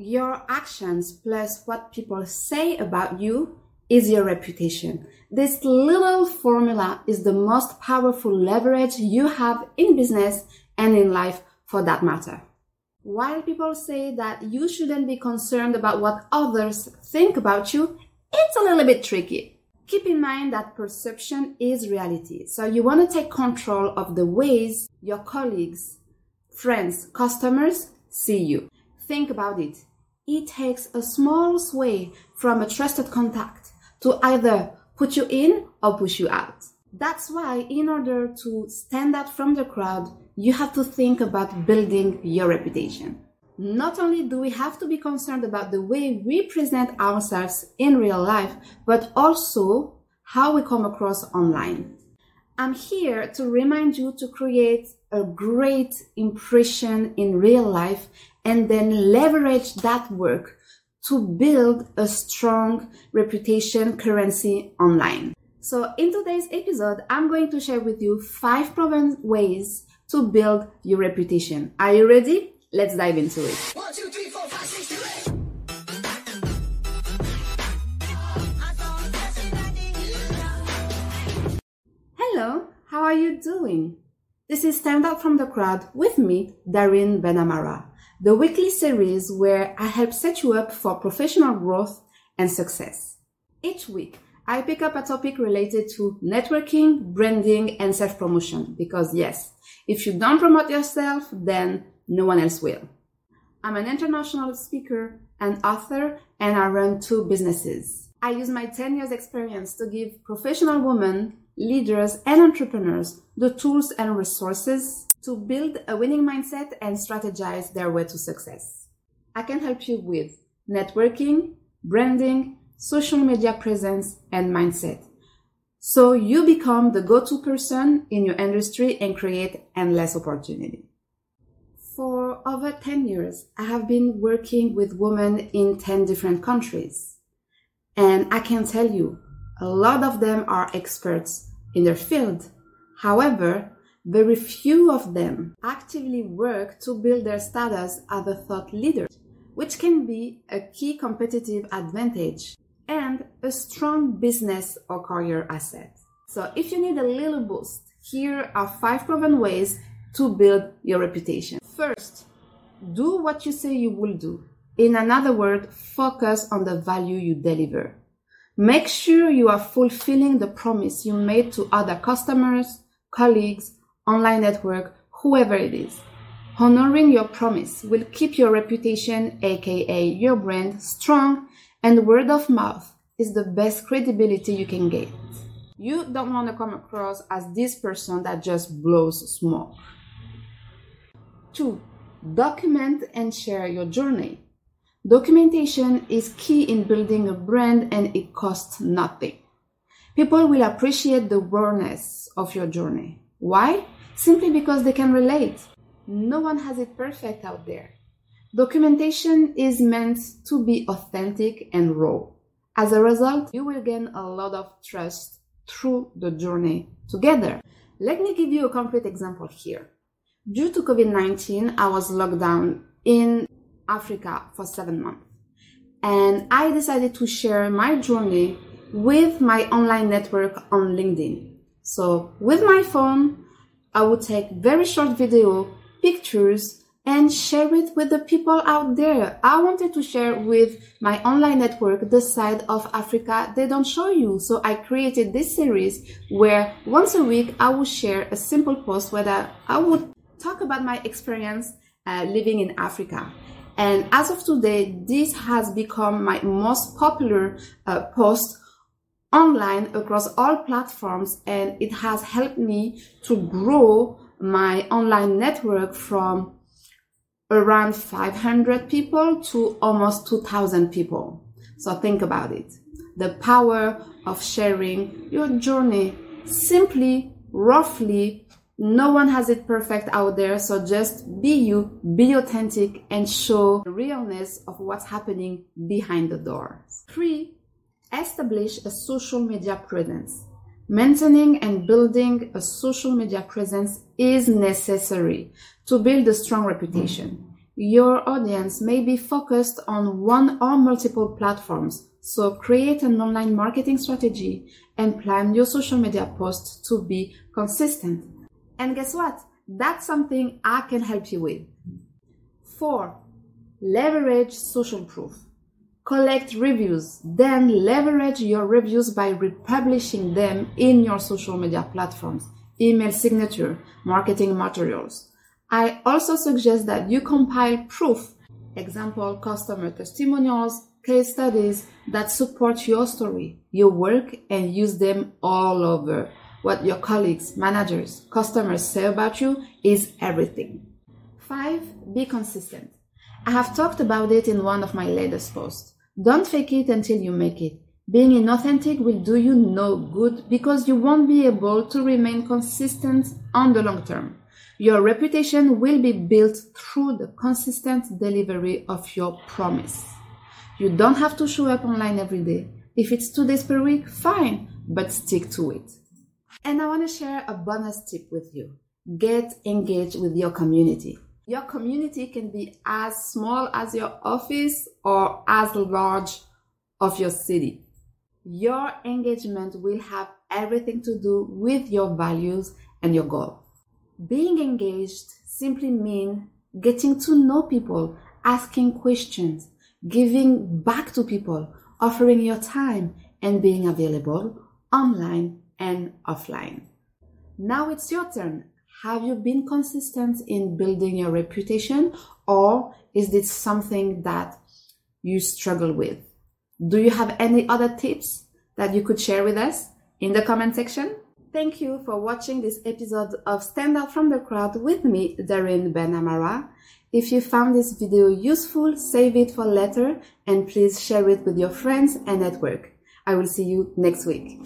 Your actions plus what people say about you is your reputation. This little formula is the most powerful leverage you have in business and in life for that matter. While people say that you shouldn't be concerned about what others think about you, it's a little bit tricky. Keep in mind that perception is reality. So you want to take control of the ways your colleagues, friends, customers see you. Think about it. It takes a small sway from a trusted contact to either put you in or push you out. That's why in order to stand out from the crowd, you have to think about building your reputation. Not only do we have to be concerned about the way we present ourselves in real life, but also how we come across online. I'm here to remind you to create a great impression in real life and then leverage that work to build a strong reputation currency online. So in today's episode, I'm going to share with you five proven ways to build your reputation. Are you ready? Let's dive into it. One, two, three, four, five, six, two, eight. Hello, how are you doing? This is Stand Out from the Crowd with me, Darine BenAmara the weekly series where I help set you up for professional growth and success. Each week, I pick up a topic related to networking, branding, and self promotion because, yes, if you don't promote yourself, then no one else will. I'm an international speaker and author, and I run two businesses. I use my 10 years experience to give professional women, leaders, and entrepreneurs the tools and resources to build a winning mindset and strategize their way to success. I can help you with networking, branding, social media presence, and mindset. So you become the go-to person in your industry and create endless opportunity. For over 10 years, I have been working with women in 10 different countries. And I can tell you, a lot of them are experts in their field. However, very few of them actively work to build their status as a thought leader, which can be a key competitive advantage and a strong business or career asset. So if you need a little boost, here are five proven ways to build your reputation. First, do what you say you will do. In another word, focus on the value you deliver. Make sure you are fulfilling the promise you made to other customers, colleagues, online network, whoever it is. Honoring your promise will keep your reputation, aka your brand, strong, and word of mouth is the best credibility you can get. You don't want to come across as this person that just blows smoke. Two, document and share your journey. Documentation is key in building a brand and it costs nothing. People will appreciate the rawness of your journey. Why? simply because they can relate. No one has it perfect out there. Documentation is meant to be authentic and raw. As a result, you will gain a lot of trust through the journey together. Let me give you a concrete example here. Due to COVID 19, I was locked down in Africa for seven months. And I decided to share my journey with my online network on LinkedIn. So, with my phone, I would take very short video, pictures, and share it with the people out there. I wanted to share with my online network the side of Africa they don't show you. So I created this series where once a week I would share a simple post where I would talk about my experience uh, living in Africa. And as of today, this has become my most popular uh, post online across all platforms and it has helped me to grow my online network from around 500 people to almost 2000 people. So think about it. The power of sharing your journey simply, roughly, no one has it perfect out there. So just be you, be authentic and show the realness of what's happening behind the doors. Three, Establish a social media presence. Maintaining and building a social media presence is necessary to build a strong reputation. Your audience may be focused on one or multiple platforms, so create an online marketing strategy and plan your social media posts to be consistent. And guess what? That's something I can help you with. Four, leverage social proof. Collect reviews, then leverage your reviews by republishing them in your social media platforms, email signature, marketing materials. I also suggest that you compile proof, example, customer testimonials, case studies that support your story, your work, and use them all over. What your colleagues, managers, customers say about you is everything. Five, be consistent. I have talked about it in one of my latest posts. Don't fake it until you make it. Being inauthentic will do you no good because you won't be able to remain consistent on the long term. Your reputation will be built through the consistent delivery of your promise. You don't have to show up online every day. If it's two days per week, fine, but stick to it. And I want to share a bonus tip with you. Get engaged with your community. Your community can be as small as your office or as large of your city. Your engagement will have everything to do with your values and your goal. Being engaged simply means getting to know people, asking questions, giving back to people, offering your time, and being available online and offline. Now it's your turn. Have you been consistent in building your reputation or is this something that you struggle with? Do you have any other tips that you could share with us in the comment section? Thank you for watching this episode of Stand Out from the Crowd with me, Darine BenAmara. If you found this video useful, save it for later and please share it with your friends and network. I will see you next week.